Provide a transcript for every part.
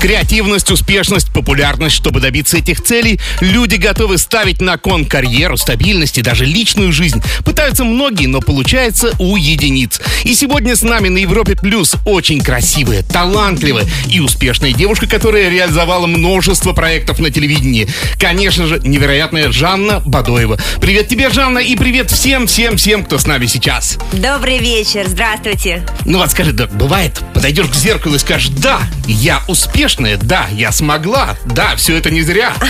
Креативность, успешность, популярность. Чтобы добиться этих целей, люди готовы ставить на кон карьеру, стабильность и даже личную жизнь. Пытаются многие, но получается у единиц. И сегодня с нами на Европе Плюс очень красивая, талантливая и успешная девушка, которая реализовала множество проектов на телевидении. Конечно же, невероятная Жанна Бадоева. Привет тебе, Жанна, и привет всем-всем-всем, кто с нами сейчас. Добрый вечер, здравствуйте. Ну вот скажи, да, бывает, подойдешь к зеркалу и скажешь, да, я успешная, да, я смогла, да, все это не зря.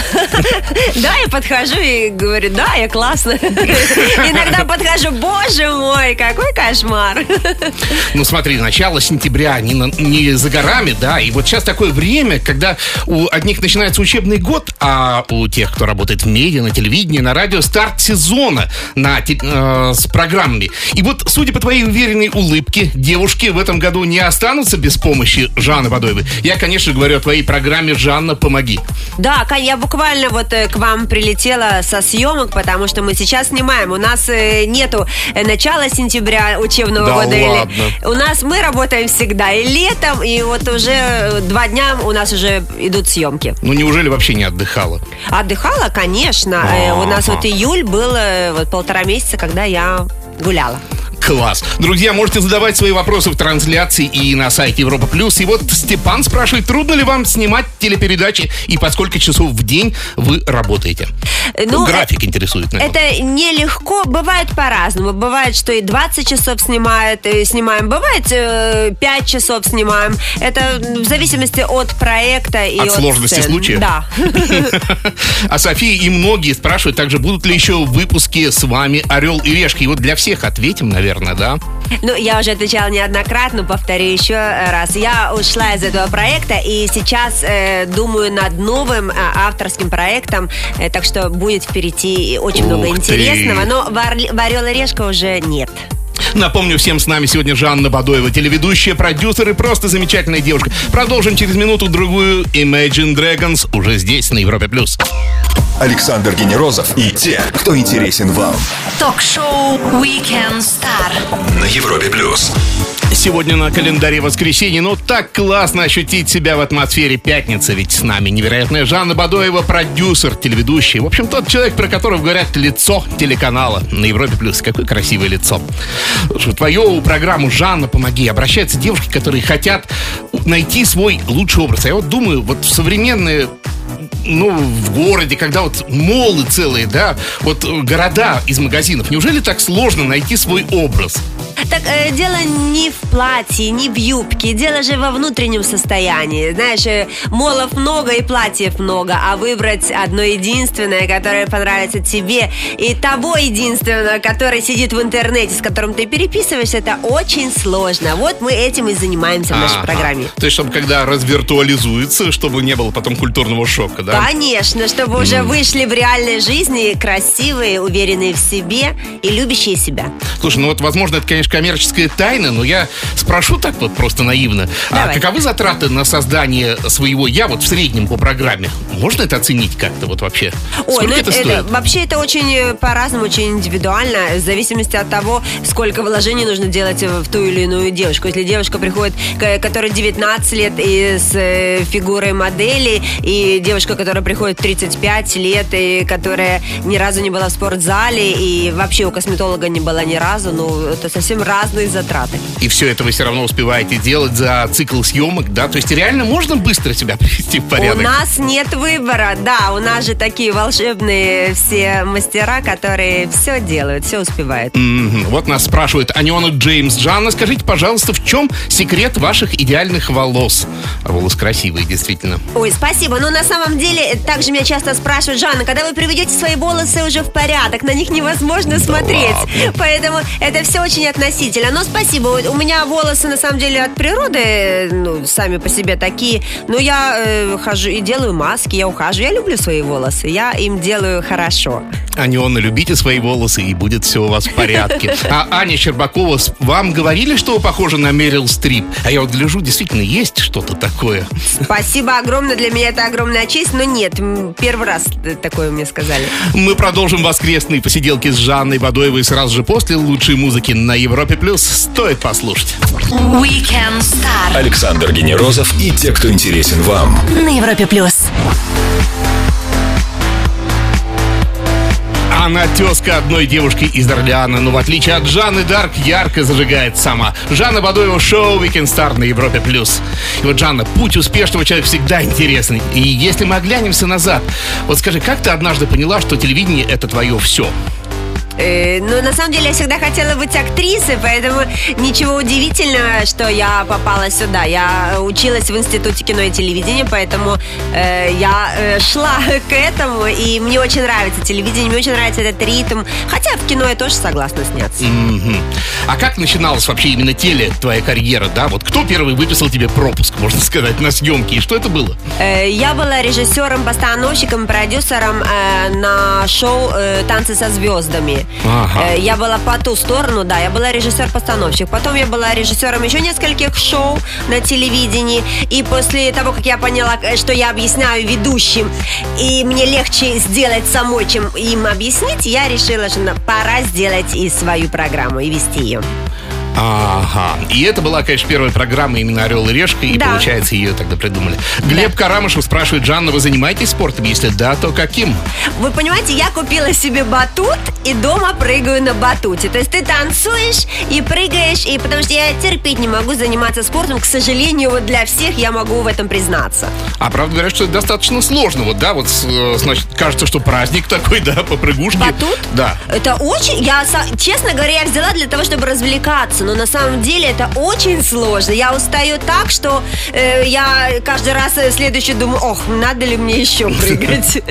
Да, я подхожу и говорю, да, я классно. Иногда подхожу, боже мой, какой кошмар. Ну смотри, начало сентября не, не за горами, да, и вот сейчас такое время, когда у одних начинается учебный год, а у тех, кто работает в медиа, на телевидении, на радио, старт сезона на, э, с программами. И вот, судя по твоей уверенной улыбке, девушки в этом году не останутся без помощи Жанны Бадоевой. Я, конечно, говорю о твоей программе «Жанна, помоги». Да, я буквально вот э, к вам прилетела со съемок, потому что мы сейчас снимаем. У нас э, нету э, начала сентября учебного Да года. или- ладно? У нас мы работаем всегда и летом, и вот уже два дня у нас уже идут съемки. Ну неужели вообще не отдыхала? Отдыхала, конечно. Э, У нас вот июль был э, вот полтора месяца, когда я гуляла. Класс. Друзья, можете задавать свои вопросы в трансляции и на сайте Европа Плюс. И вот Степан спрашивает, трудно ли вам снимать телепередачи и по сколько часов в день вы работаете? Э, Ну, график интересует, наверное. Это нелегко, бывает по-разному. Бывает, что и 20 часов снимает, э, снимаем, бывает э, 5 часов снимаем. Это в зависимости от проекта и От от, сложности сцен. случая? Да. А София и многие спрашивают также, будут ли еще выпуски с вами «Орел и решка». И вот для всех ответим, наверное, да? Ну, я уже отвечала неоднократно, повторю еще раз. Я ушла из этого проекта и сейчас э, думаю над новым э, авторским проектом, э, так что будет впереди очень много Ух ты. интересного, но в «Орл- в «Орел и решка» уже нет. Напомню всем, с нами сегодня Жанна Бадоева, телеведущая, продюсер и просто замечательная девушка. Продолжим через минуту-другую. Imagine Dragons уже здесь, на Европе+. плюс. Александр Генерозов и те, кто интересен вам. Ток-шоу Weekend Star. На Европе Плюс. Сегодня на календаре воскресенье, но так классно ощутить себя в атмосфере пятницы, ведь с нами невероятная Жанна Бадоева, продюсер, телеведущий. В общем, тот человек, про которого говорят лицо телеканала на Европе+. плюс. Какое красивое лицо. Слушай, в твою программу «Жанна, помоги» обращаются девушки, которые хотят найти свой лучший образ. А я вот думаю, вот в современные ну, в городе, когда вот молы целые, да, вот э, города из магазинов, неужели так сложно найти свой образ? Так э, дело не в платье, не в юбке, дело же во внутреннем состоянии. Знаешь, э, молов много и платьев много, а выбрать одно единственное, которое понравится тебе, и того единственного, который сидит в интернете, с которым ты переписываешься, это очень сложно. Вот мы этим и занимаемся в нашей Ага. программе. То есть, чтобы когда развиртуализуется, чтобы не было потом культурного шока, да? Конечно, чтобы уже вышли в реальной жизни красивые, уверенные в себе и любящие себя. Слушай, ну вот, возможно, это, конечно, коммерческая тайна, но я спрошу так вот просто наивно. А Давай. каковы затраты на создание своего «я» вот в среднем по программе? Можно это оценить как-то вот вообще? Ой, Сколько ну это, это, стоит? вообще это очень э, по-разному, очень индивидуально, в зависимости от того, сколько вложений нужно делать в ту или иную девушку. Если девушка приходит, к- которой 19 лет и с э, фигурой модели, и девушка, которая приходит в 35 лет, и которая ни разу не была в спортзале, и вообще у косметолога не была ни разу, ну, это совсем разные затраты. И все это вы все равно успеваете делать за цикл съемок, да? То есть реально можно быстро себя привести в порядок? У нас нет выбора, да, у нас же такие волшебные все мастера, которые все делают, все успевают. Мгм. Вот нас спрашивает Аниона Джеймс. Жанна, скажите, пожалуйста, в чем секрет ваших идеальных волос? А волос красивые, действительно. Ой, спасибо. Но на самом деле, также меня часто спрашивают, Жанна, когда вы приведете свои волосы уже в порядок, на них невозможно смотреть. ладно. Поэтому это все очень относительно относительно, но спасибо. У меня волосы, на самом деле, от природы, ну, сами по себе такие. Но я э, хожу и делаю маски, я ухаживаю. Я люблю свои волосы, я им делаю хорошо. Аниона, любите свои волосы, и будет все у вас в порядке. А Аня Щербакова, вам говорили, что вы похожи на Мерил Стрип? А я вот гляжу, действительно, есть что-то такое. Спасибо огромное, для меня это огромная честь, но нет, первый раз такое мне сказали. Мы продолжим воскресные посиделки с Жанной Бадоевой сразу же после лучшей музыки на Европе+. Плюс. Стоит послушать. Weekend Star Александр Генерозов и те, кто интересен вам. на Европе плюс. Она тезка одной девушки из Орлеана, но в отличие от Жанны Дарк, ярко зажигает сама. Жанна Бадоева шоу Weekend Star на Европе+. плюс. И вот, Жанна, путь успешного человека всегда интересный. И если мы оглянемся назад, вот скажи, как ты однажды поняла, что телевидение — это твое все? Э, ну, на самом деле, я всегда хотела быть актрисой, поэтому ничего удивительного, что я попала сюда. Я училась в Институте кино и телевидения, поэтому э, я э, шла к этому, и мне очень нравится телевидение, мне очень нравится этот ритм. Хотя в кино я тоже согласна сняться. Мгм. А как начиналась вообще именно теле твоя карьера, да? Вот кто первый выписал тебе пропуск, можно сказать, на съемки? И что это было? Э, Я была режиссером, постановщиком, продюсером э, на шоу э, «Танцы со звездами». Ага. Э, Я была по ту сторону, да, я была режиссер-постановщик. Потом я была режиссером еще нескольких шоу на телевидении. И после того, как я поняла, э, что я объясняю ведущим, и мне легче сделать самой, чем им объяснить, я решила, что пора сделать и свою программу, и вести ее. Ага. И это была, конечно, первая программа именно «Орел и решка», и, Да. получается, ее тогда придумали. Глеб Карамышев спрашивает, Жанна, вы занимаетесь спортом? Если да, то каким? Вы понимаете, я купила себе батут и дома прыгаю на батуте. То есть ты танцуешь и прыгаешь, и потому что я терпеть не могу заниматься спортом. К сожалению, вот для всех я могу в этом признаться. А правда говорят, что это достаточно сложно. Вот, да, вот, э, значит, кажется, что праздник такой, да, попрыгушки. Батут? Да. Это очень... Я, честно говоря, я взяла для того, чтобы развлекаться, но на самом деле это очень сложно. Я устаю так, что э, я каждый раз э, следующий думаю, ох, надо ли мне еще прыгать?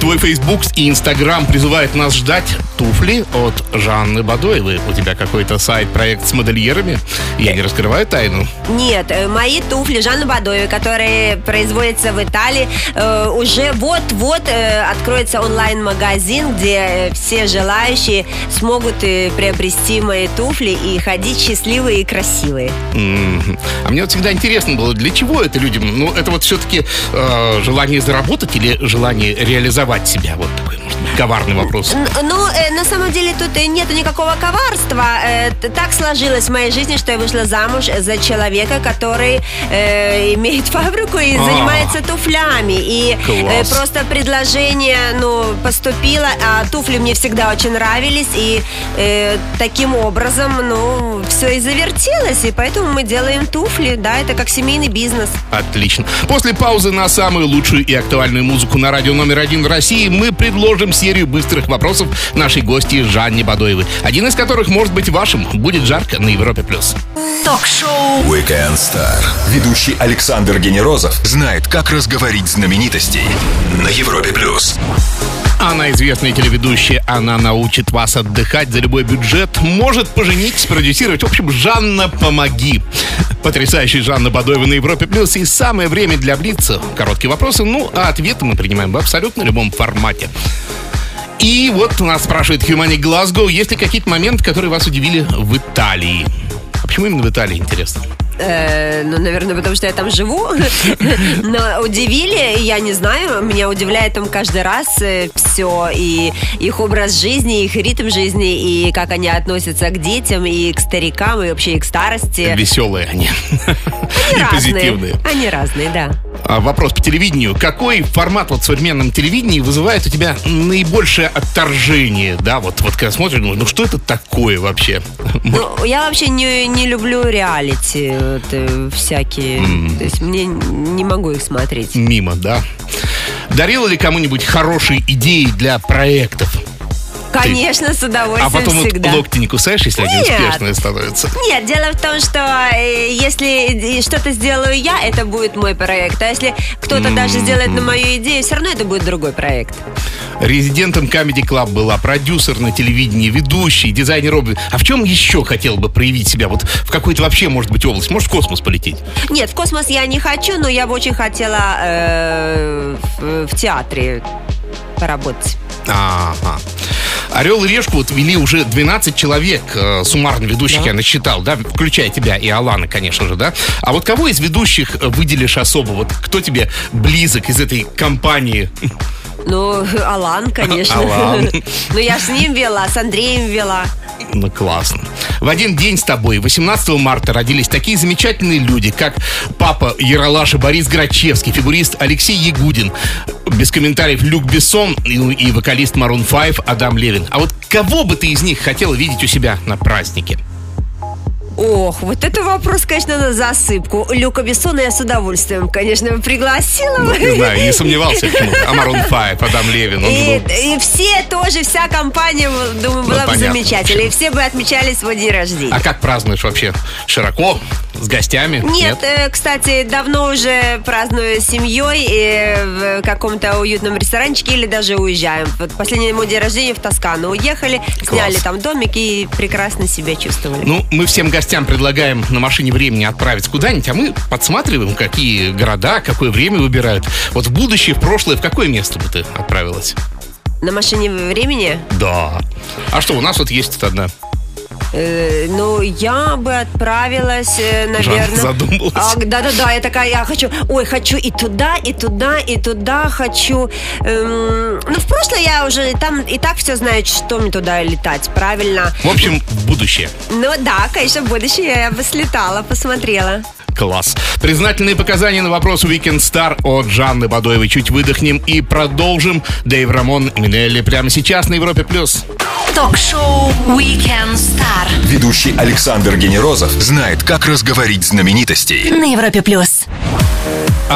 Твой Фейсбук и Инстаграм призывают нас ждать туфли от Жанны Бадоевой. У тебя какой-то сайт-проект с модельерами? Я не раскрываю тайну. Нет, э, мои туфли Жанны Бадоевой, которые производятся в Италии, э, уже вот-вот э, откроется онлайн-магазин, где все желающие смогут приобрести мои туфли и ходить счастливые и красивые. А мне вот всегда интересно было, для чего это людям? Ну, это вот все-таки желание заработать или желание реализовать себя? Вот коварный вопрос. Ну, э, на самом деле тут э, нету никакого коварства. Э, так сложилось в моей жизни, что я вышла замуж за человека, который э, имеет фабрику и А. занимается туфлями. И э, Класс. просто предложение, ну, поступило, а туфли мне всегда очень нравились, и э, таким образом, ну, все и завертелось, и поэтому мы делаем туфли, да, это как семейный бизнес. Отлично. После паузы на самую лучшую и актуальную музыку на радио номер один в России мы предложим серию быстрых вопросов нашей гости Жанне Бадоевой. Один из которых может быть вашим. Будет жарко на Европе+. плюс. Ток-шоу Weekend Star. Ведущий Александр Генерозов знает, как разговорить знаменитостей на Европе плюс. Она известная телеведущая, она научит вас отдыхать за любой бюджет, может поженить, спродюсировать. В общем, Жанна, помоги. Потрясающая Жанна Бадоева на Европе Плюс. И самое время для Блица. Короткие вопросы, ну, а ответы мы принимаем в абсолютно любом формате. И вот нас спрашивает Хьюмани Глазго, есть ли какие-то моменты, которые вас удивили в Италии? А почему именно в Италии, интересно? Э, ну, наверное, потому что я там живу. Но удивили, я не знаю, меня удивляет там каждый раз все, и их образ жизни, их ритм жизни, и как они относятся к детям, и к старикам, и вообще и к старости. Веселые они. Они И разные. позитивные. Они разные, да. А, Вопрос по телевидению. Какой формат вот в современном телевидении вызывает у тебя наибольшее отторжение? Да, вот, вот когда смотришь, думаешь, ну что это такое вообще? Ну, я вообще не, не люблю реалити вот, э, всякие. То есть мне не могу их смотреть. Мимо, да? Дарила ли кому-нибудь хорошие идеи для проектов? Конечно, с А удовольствием потом вот всегда. локти не кусаешь, если они Нет. успешные становятся? Нет, дело в том, что э, если что-то сделаю я, это будет мой проект. А если кто-то даже сделает на мою идею, все равно это будет другой проект. Резидентом Comedy Club была, продюсер на телевидении, ведущий, дизайнер обуви. А в чем еще хотел бы проявить себя? Вот в какой-то вообще, может быть, область? Может, в космос полететь? Нет, в космос я не хочу, но я бы очень хотела э, в, в театре поработать. Ага. Орел и решку вот вели уже 12 человек, э, суммарно ведущих Да. я насчитал, да, включая тебя и Алана, конечно же, да. А вот кого из ведущих э, выделишь особо? Вот кто тебе близок из этой компании? Ну, Алан, конечно. Алан. Ну, я с ним вела, с Андреем вела. Ну, классно. В один день с тобой, 18 марта, родились такие замечательные люди, как папа Яралаша Борис Грачевский, фигурист Алексей Ягудин, без комментариев Люк Бессон и, ну, и вокалист Maroon 5 Адам Левин. А вот кого бы ты из них хотела видеть у себя на празднике? Ох, вот это вопрос, конечно, на засыпку. Люка Бессона я с удовольствием, конечно, пригласила. бы. Не знаю, не сомневался почему-то. А Maroon 5, Адам Левин, И, был... и все тоже, вся компания, думаю, была бы понятно. замечательна. И все бы отмечали свой день рождения. А как празднуешь вообще? Широко? С гостями? Нет, э, кстати, давно уже праздную с семьей э, в каком-то уютном ресторанчике или даже уезжаем. Вот последний мой день рождения в Тоскану уехали, сняли там домик и прекрасно себя чувствовали. Ну, мы всем гостям предлагаем на машине времени отправиться куда-нибудь, а мы подсматриваем, какие города, какое время выбирают. Вот в будущее, в прошлое, в какое место бы ты отправилась? На машине времени, Да. А что, у нас вот есть тут одна. Э, ну, я бы отправилась, э, наверное... задумалась. А, Да-да-да, я такая, я хочу, ой, хочу и туда, и туда, и туда хочу. Эм, ну, в прошлое я уже там и так все знаю, что мне туда летать, правильно? В общем, будущее. Ну да, конечно, будущее я бы слетала, посмотрела. Класс. Признательные показания на вопрос Weekend Star от Жанны Бадоевой. Чуть выдохнем и продолжим. Дэйв Рамон Минелли прямо сейчас на Европе+. плюс. Ток-шоу Weekend Star Ведущий Александр Генерозов знает, как разговорить знаменитостей. на Европе плюс.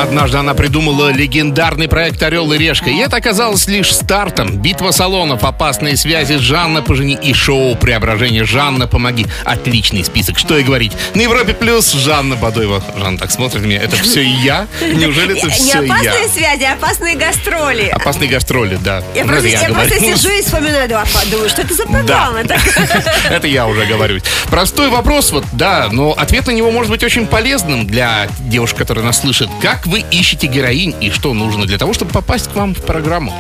Однажды она придумала легендарный проект «Орел и решка». И это оказалось лишь стартом. Битва салонов, опасные связи, Жанна пожени и шоу «Преображение». Жанна, помоги. Отличный список. Что и говорить. На Европе плюс Жанна Бадоева. Жанна так смотрит на меня. Это все я? Неужели это не все я? опасные связи, а опасные гастроли. Опасные гастроли, да. Я, Ну, просто, я сижу и вспоминаю, да, думаю, что это за программа? Это я уже говорю. Простой вопрос, вот, да, но ответ на него может быть очень полезным для девушек, которые нас слышат. Как вы ищете героинь и что нужно для того, чтобы попасть к вам в программу?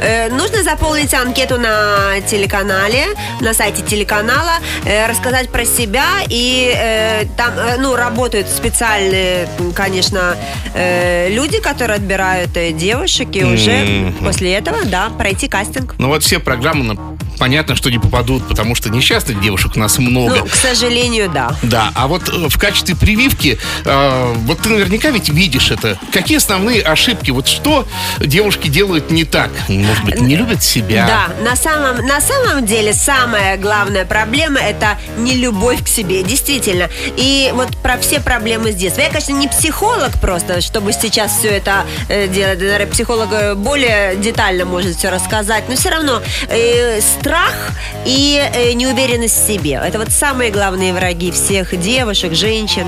Э, Нужно заполнить анкету на телеканале, на сайте телеканала, э, рассказать про себя и э, там, э, ну, работают специальные, конечно, э, люди, которые отбирают э, девушек и уже Мгм. после этого, да, пройти кастинг. Ну вот все программы, понятно, что не попадут, потому что несчастных девушек у нас много. Ну, к сожалению, да. Да, а вот э, в качестве прививки, э, вот ты наверняка ведь видишь это. Какие основные ошибки? Вот что девушки делают не так? Может быть, не любят себя? Да, на самом, на самом деле самая главная проблема это не любовь к себе, действительно. И вот про все проблемы с детства. Я, конечно, не психолог просто, чтобы сейчас все это э, делать. Наверное, психолог э, более детально может все рассказать, но все равно э, страх и э, неуверенность в себе. Это вот самые главные враги всех девушек, женщин.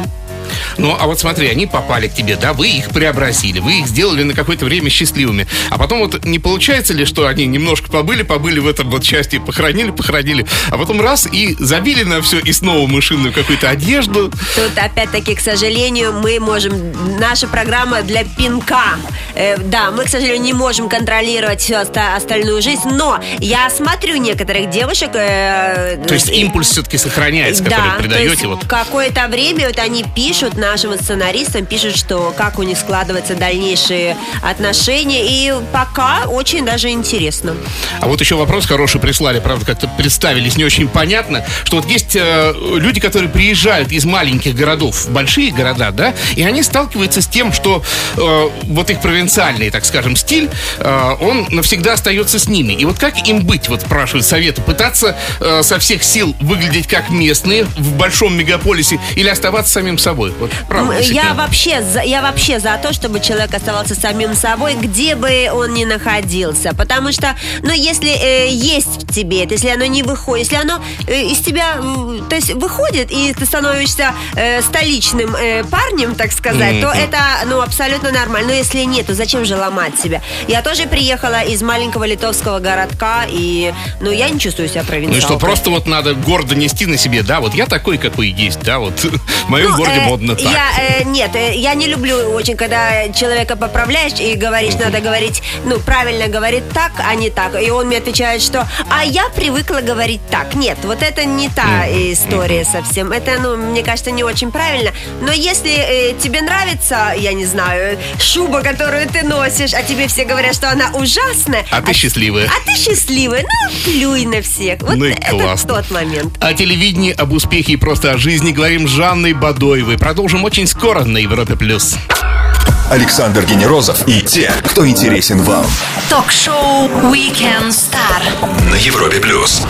Ну, а вот смотри, они попали к тебе, да, вы их преобразили, вы их сделали на какое-то время счастливыми. А потом вот не получается ли, что они немножко побыли, побыли в этом вот счастье, похоронили, похоронили, а потом раз и забили на все и снова мышиную какую-то одежду. Тут опять-таки, к сожалению, мы можем... Наша программа для пинка. Э, да, мы, к сожалению, не можем контролировать всю оста- остальную жизнь, но я смотрю некоторых девушек... э, То есть импульс все-таки сохраняется, да, который то есть придаете. Вот. какое-то время вот они пишут нашим сценаристам, пишут, что как у них складываются дальнейшие отношения, и пока очень даже интересно. А вот еще вопрос хороший прислали, правда, как-то представились не очень понятно, что вот есть э, люди, которые приезжают из маленьких городов в большие города, да, и они сталкиваются с тем, что э, вот их провинциальный, так скажем, стиль, э, он навсегда остается с ними. И вот как им быть, вот спрашивают советы, пытаться э, со всех сил выглядеть как местные в большом мегаполисе или оставаться самим собой? Собой. Вот, правда, Я вообще, за, я вообще за то, чтобы человек оставался самим собой, где бы он ни находился. Потому что, ну, если э, есть в тебе это, если оно не выходит, если оно э, из тебя, э, то есть выходит, и ты становишься э, столичным э, парнем, так сказать, то это, ну, абсолютно нормально. Но если нет, то зачем же ломать себя? Я тоже приехала из маленького литовского городка, и, ну, я не чувствую себя Ну провинциалкой. и что, просто вот надо гордо нести на себе, да, вот я такой, какой есть, да, вот в моем Ну, городе э, модно так. Я, э, нет, э, я не люблю очень, когда человека поправляешь и говоришь, надо говорить, ну, правильно говорит так, а не так. И он мне отвечает, что, а я привыкла говорить так. Нет, вот это не та история совсем. Это, ну, мне кажется, не очень правильно. Но если э, тебе нравится, я не знаю, шуба, которую ты носишь, а тебе все говорят, что она ужасная. А ты счастливая. А ты счастливая. Ну, плюй на всех. Вот Ну и это классно. тот момент. О телевидении, об успехе и просто о жизни говорим с Жанной Бадоевой. Продолжим очень скоро на Европе+. плюс. Александр Генерозов и те, кто интересен вам. Ток-шоу Weekend Star. На Европе плюс.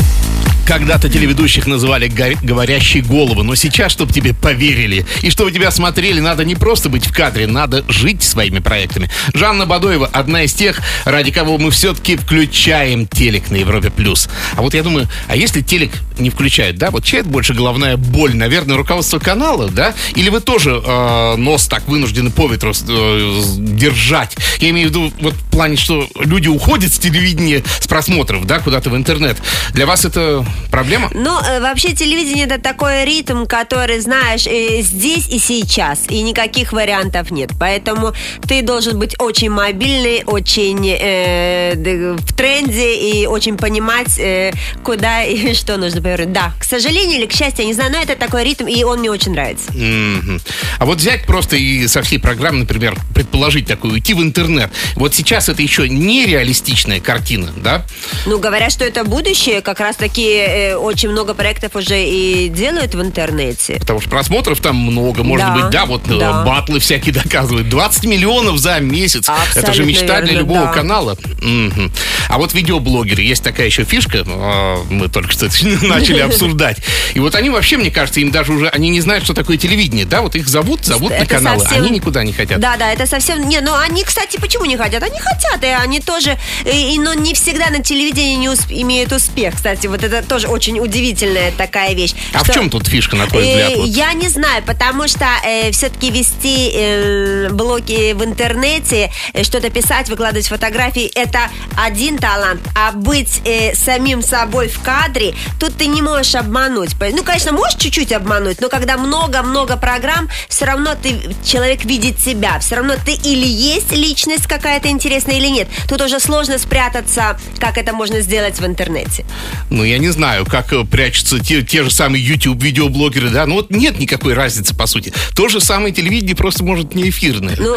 Когда-то телеведущих называли го- говорящие головы, но сейчас, чтобы тебе поверили и чтобы тебя смотрели, надо не просто быть в кадре, надо жить своими проектами. Жанна Бадоева одна из тех, ради кого мы все-таки включаем телек на Европе+. плюс. А вот я думаю, а если телек не включают, да, вот чья это больше головная боль? Наверное, руководство канала, да? Или вы тоже э, нос так вынуждены по ветру э, держать? Я имею в виду вот в плане, что люди уходят с телевидения, с просмотров, да, куда-то в интернет. Для вас это проблема? Ну, э, вообще телевидение это такой ритм, который, знаешь, э, здесь и сейчас, и никаких вариантов нет. Поэтому ты должен быть очень мобильный, очень э, в тренде и очень понимать, э, куда и что нужно повернуть. Да, к сожалению или к счастью, я не знаю, но это такой ритм, и он мне очень нравится. Мгм. А вот взять просто и со всей программы, например, предположить такую, уйти в интернет. Вот сейчас это еще нереалистичная картина, да? Ну, говорят, что это будущее, как раз таки э, очень много проектов уже и делают в интернете. Потому что просмотров там много, может Да, быть, да, вот э, да. батлы всякие доказывают. 20 миллионов за месяц. Абсолютно это же мечта для верно, любого да. канала. Мгм. А вот видеоблогеры, есть такая еще фишка, э, мы только что начали обсуждать. И вот они вообще, мне кажется, им даже уже, они не знают, что такое телевидение, да, вот их зовут, зовут на каналы, совсем- они никуда не хотят. Да, да, это совсем... Не, ну они, кстати, почему не хотят? Они хотят, и они тоже... И, и, но не всегда на телевидении не усп- имеют успех, кстати. Вот это тоже очень удивительная такая вещь. А в что- чем тут фишка, на твой Э, взгляд? вот? Я не знаю, потому что все-таки вести э, блоги в интернете, э, что-то писать, выкладывать фотографии, это один талант. А быть э, самим собой в кадре, тут ты не можешь обмануть. Ну, конечно, можешь чуть-чуть обмануть, но когда много-много программ, все равно ты человек видит себя. Все равно ты или есть личность какая-то интересная или нет. Тут уже сложно спрятаться, как это можно сделать в интернете. Ну, я не знаю, как э, прячутся те, те же самые YouTube-видеоблогеры, да, ну вот нет никакой разницы, по сути. То же самое телевидение, просто, может, не эфирное. Ну,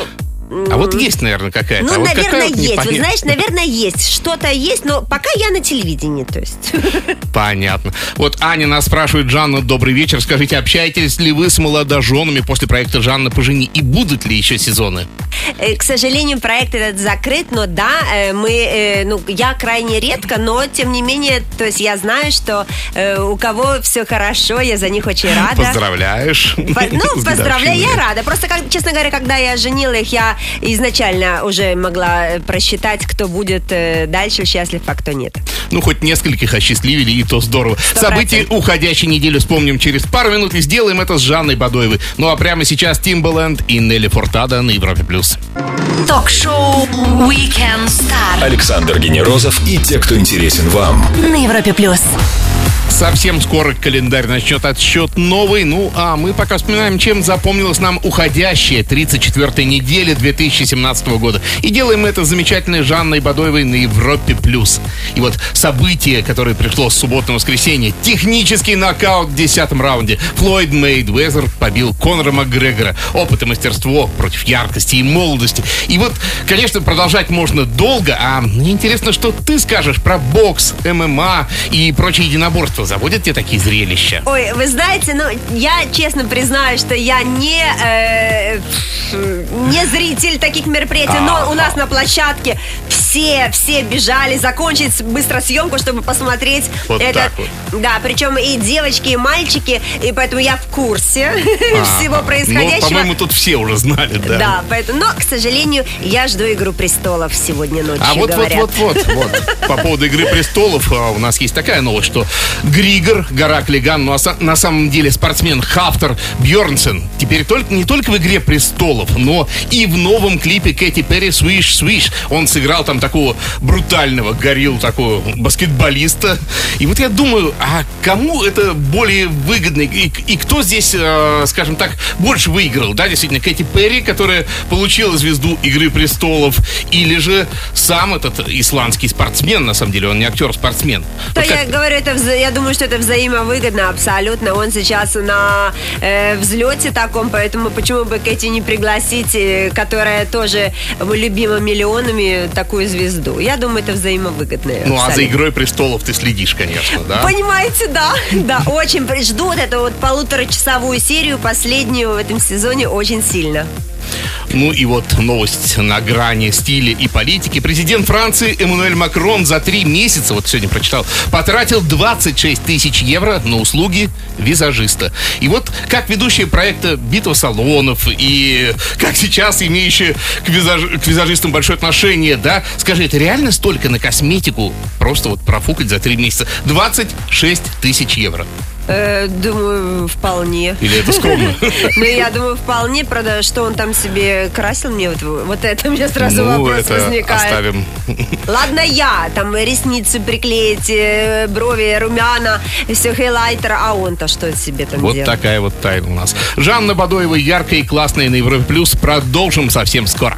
а вот есть, наверное, какая-то. Ну, а вот какая наверное, вот есть. Вы непонятная. знаешь, наверное, есть. Что-то есть, но пока я на телевидении, то есть. Понятно. Вот Аня нас спрашивает, Жанна, добрый вечер. Скажите, общаетесь ли вы с молодоженами после проекта «Жанна, пожени» и будут ли еще сезоны? Э, К сожалению, проект этот закрыт, но да, э, мы, э, ну, я крайне редко, но тем не менее, то есть я знаю, что у кого все хорошо, я за них очень рада. Поздравляешь. По- Ну, поздравляю, я рада. Просто, как- честно говоря, когда я женила их, я изначально уже могла э, просчитать, кто будет э, дальше счастлив, а кто нет. Ну, хоть нескольких осчастливили, и то здорово. События уходящей недели вспомним через пару минут и сделаем это с Жанной Бадоевой. Ну, а прямо сейчас Timbaland и Нелли Фуртадо на Европе+. плюс. Ток-шоу Weekend Star. Александр Генерозов и те, кто интересен вам. На Европе плюс. Совсем скоро календарь начнет отсчет новый. Ну, а мы пока вспоминаем, чем запомнилась нам уходящая 34-я неделя 2017 года. И делаем это с замечательной Жанной Бадоевой на Европе+. плюс. И вот событие, которое пришло с субботы на воскресенье. Технический нокаут в 10 раунде. Флойд Мейдвезер побил Конора Макгрегора. Опыт и мастерство против яркости и молодости. И вот, конечно, продолжать можно долго, а мне интересно, что ты скажешь про бокс, ММА и прочие единоборства. Заводят тебе такие зрелища? Ой, вы знаете, ну, я честно признаю, что я не, э, не зритель таких мероприятий, но у нас на площадке все все, все бежали закончить быстро съемку, чтобы посмотреть Вот этот. так вот. Да, причем и девочки, и мальчики, и поэтому я в курсе всего Ага. происходящего. Ну, по-моему, тут все уже знали, да. Да, поэтому, но, к сожалению, я жду «Игру престолов» сегодня ночью, А вот, вот, говорят. вот, вот, вот. По поводу «Игры престолов» а, у нас есть такая новость, что Григор, гора Клиган, ну, а на самом деле спортсмен Хафтер Бьернсен теперь только, не только в «Игре престолов», но и в новом клипе Кэти Перри «Свиш, свиш». Он сыграл там такого брутального, горил такого баскетболиста. И вот я думаю, а кому это более выгодно? И, и кто здесь, э, скажем так, больше выиграл? Да, действительно, Кэти Перри, которая получила звезду «Игры престолов», или же сам этот исландский спортсмен, на самом деле, он не актер, а спортсмен. То Вот я как- говорю, это вза- я думаю, что это взаимовыгодно абсолютно. Он сейчас на э, взлете таком, поэтому почему бы Кэти не пригласить, э, которая тоже любима миллионами, такую звезду? Я думаю, это взаимовыгодно. Ну, а за абсолютно. «Игрой престолов» ты следишь, конечно, да? Понимаете, да, да, очень жду вот эту вот полуторачасовую серию, последнюю в этом сезоне, очень сильно. Ну и вот новость на грани стиля и политики. Президент Франции Эммануэль Макрон за три месяца, вот сегодня прочитал, потратил 26 тысяч евро на услуги визажиста. И вот как ведущие проекта «Битва салонов» и как сейчас имеющие к, визаж- к визажистам большое отношение, да, скажи, это реально столько на косметику просто вот профукать за три месяца? 26 тысяч евро. Э, думаю, вполне. Или это скромно? Ну, я думаю, вполне, правда, что он там себе красил мне, вот, вот это мне сразу Ну, вопрос это возникает. оставим. Ладно я, там ресницы приклеить, э, брови, румяна, все хейлайтер, а он-то что себе там Вот делает? такая вот тайна у нас. Жанна Бадоева яркая и классная на Европе Плюс. Продолжим совсем скоро.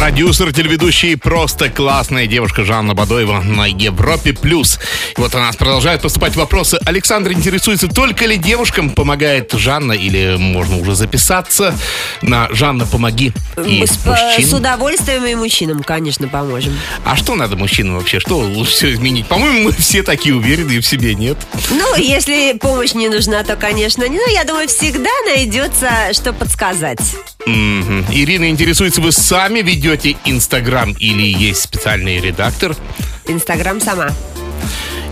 Продюсер, телеведущий, просто классная девушка Жанна Бадоева на Европе+. плюс. И вот у нас продолжают поступать вопросы. Александр интересуется, только ли девушкам помогает Жанна, или можно уже записаться на «Жанна, помоги» и С, э, с мужчин. удовольствием и мужчинам, конечно, поможем. А что надо мужчинам вообще? Что всего изменить? По-моему, мы все такие уверенные в себе, нет? Ну, если помощь не нужна, то, конечно, не. Ну, я думаю, всегда найдется, что подсказать. Мгм. Ирина интересуется, вы сами ведете Инстаграм или есть специальный редактор? Инстаграм сама.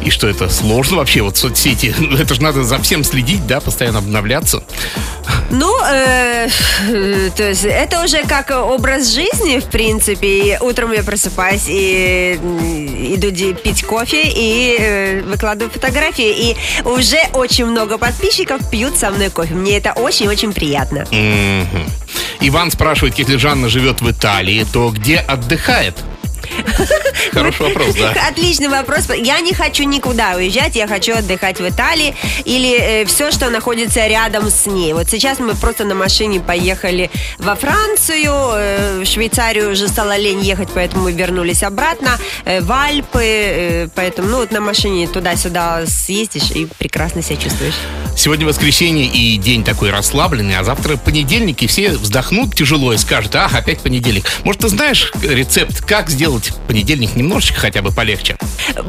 И что это сложно вообще? Вот соцсети, это же надо за всем следить, да, постоянно обновляться. Ну, э, то есть это уже как образ жизни, в принципе. И утром я просыпаюсь и иду пить кофе и э, выкладываю фотографии. И уже очень много подписчиков пьют со мной кофе. Мне это очень-очень приятно. Мгм. Иван спрашивает, если Жанна живет в Италии, то где отдыхает? Хороший вопрос, да. Отличный вопрос. Я не хочу никуда уезжать, я хочу отдыхать в Италии или все, что находится рядом с ней. Вот сейчас мы просто на машине поехали во Францию, э, в Швейцарию уже стало лень ехать, поэтому мы вернулись обратно, э, в Альпы, э, поэтому, ну, вот на машине туда-сюда съездишь и прекрасно себя чувствуешь. Сегодня воскресенье и день такой расслабленный, а завтра понедельник, и все вздохнут тяжело и скажут, ах, опять понедельник. Может, ты знаешь рецепт, как сделать понедельник немножечко хотя бы полегче?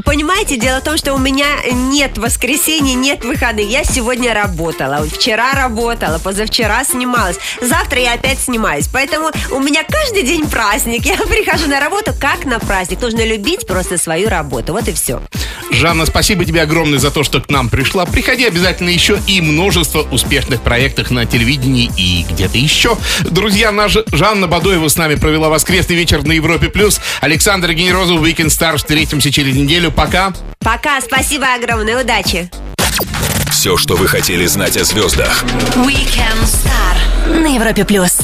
Понимаете, дело в том, что у меня нет воскресенья, нет выходных. Я сегодня работала, вчера работала, позавчера снималась. Завтра я опять снимаюсь. Поэтому у меня каждый день праздник. Я прихожу на работу как на праздник. Нужно любить просто свою работу. Вот и все. Жанна, спасибо тебе огромное за то, что к нам пришла. Приходи обязательно еще и множество успешных проектов на телевидении и где-то еще. Друзья, наша Жанна Бадоева с нами провела воскресный вечер на Европе+. плюс. Александр Генерозов, Weekend Star. Встретимся через неделю. Пока. Пока, спасибо огромное, удачи. Все, что вы хотели знать о звездах. Weekend Star на Европе плюс.